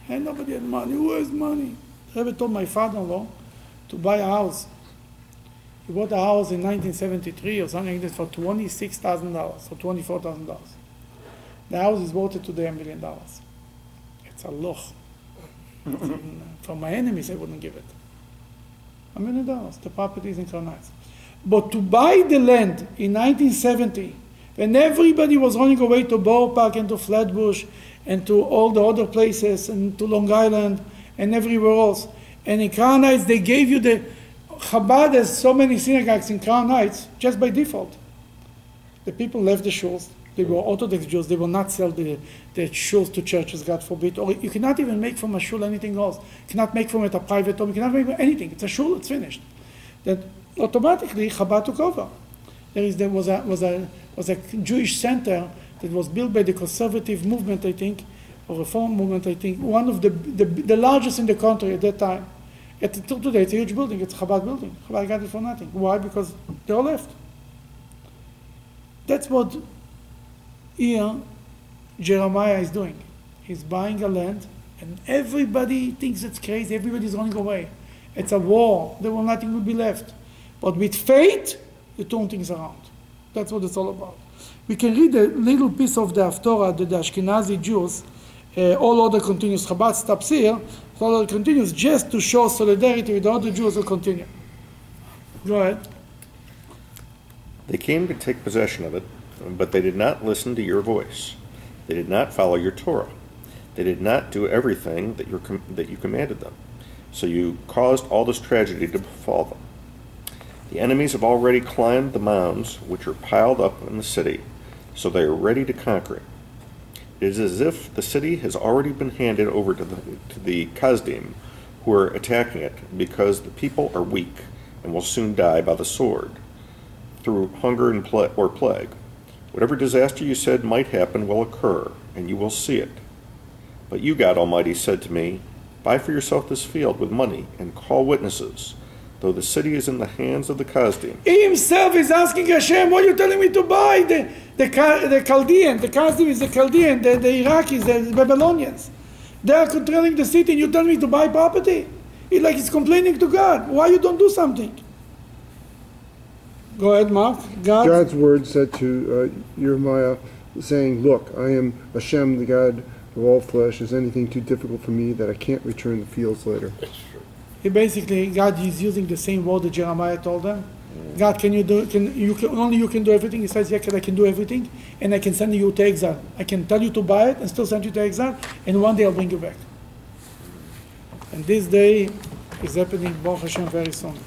And nobody had money. Who has money? The Rebbe told my father-in-law to buy a house. He bought a house in 1973 or something like this for $26,000 or $24,000. The house is worth today a million dollars. It's a loch. From my enemies, I wouldn't give it. A million dollars. The property is in Heights. But to buy the land in 1970, when everybody was running away to Borough Park and to Flatbush and to all the other places and to Long Island and everywhere else, and in Crown Heights, they gave you the Chabad has so many synagogues in Crown Heights just by default. The people left the shores. They were Orthodox Jews. They will not sell the, the shuls to churches, God forbid. Or you cannot even make from a shul anything else. You cannot make from it a private home. You cannot make anything. It's a shul. It's finished. That automatically Chabad took over. There is there was a was a was a Jewish center that was built by the conservative movement, I think, or reform movement, I think. One of the the, the largest in the country at that time. At till today, it's a huge building. It's a Chabad building. Chabad got it for nothing. Why? Because they all left. That's what here Jeremiah is doing. He's buying a land, and everybody thinks it's crazy. Everybody's running away. It's a war. There will nothing will be left. But with faith, you turn things around. That's what it's all about. We can read a little piece of the Haftorah that the Ashkenazi Jews, uh, all other continues. Chabad stops here. All other continues just to show solidarity with the other Jews who continue. Go ahead. They came to take possession of it, but they did not listen to your voice. They did not follow your Torah. They did not do everything that, your that you commanded them. So you caused all this tragedy to befall them. The enemies have already climbed the mounds which are piled up in the city, so they are ready to conquer it. It is as if the city has already been handed over to the, to the Kasdim, who are attacking it, because the people are weak and will soon die by the sword, through hunger and or plague. Whatever disaster you said might happen will occur, and you will see it. But you, God Almighty, said to me, Buy for yourself this field with money, and call witnesses, though the city is in the hands of the Chaldeans. He himself is asking Hashem, what are you telling me to buy? The, the, the Chaldean, the Chaldean is the Chaldean, the, the Iraqis, the Babylonians. They are controlling the city and you tell me to buy property? He like he's complaining to God. Why you don't do something? Go ahead, Mark. God, God's word said to uh, Jeremiah, saying, Look, I am Hashem, the God of all flesh. Is anything too difficult for me that I can't return the fields later? he basically, God is using the same word that Jeremiah told them. God, can you do? Can you can only you can do everything? He says, Yeah, I can do everything, and I can send you to exile. I can tell you to buy it and still send you to exile, and one day I'll bring you back. And this day is happening, Baruch Hashem, very soon.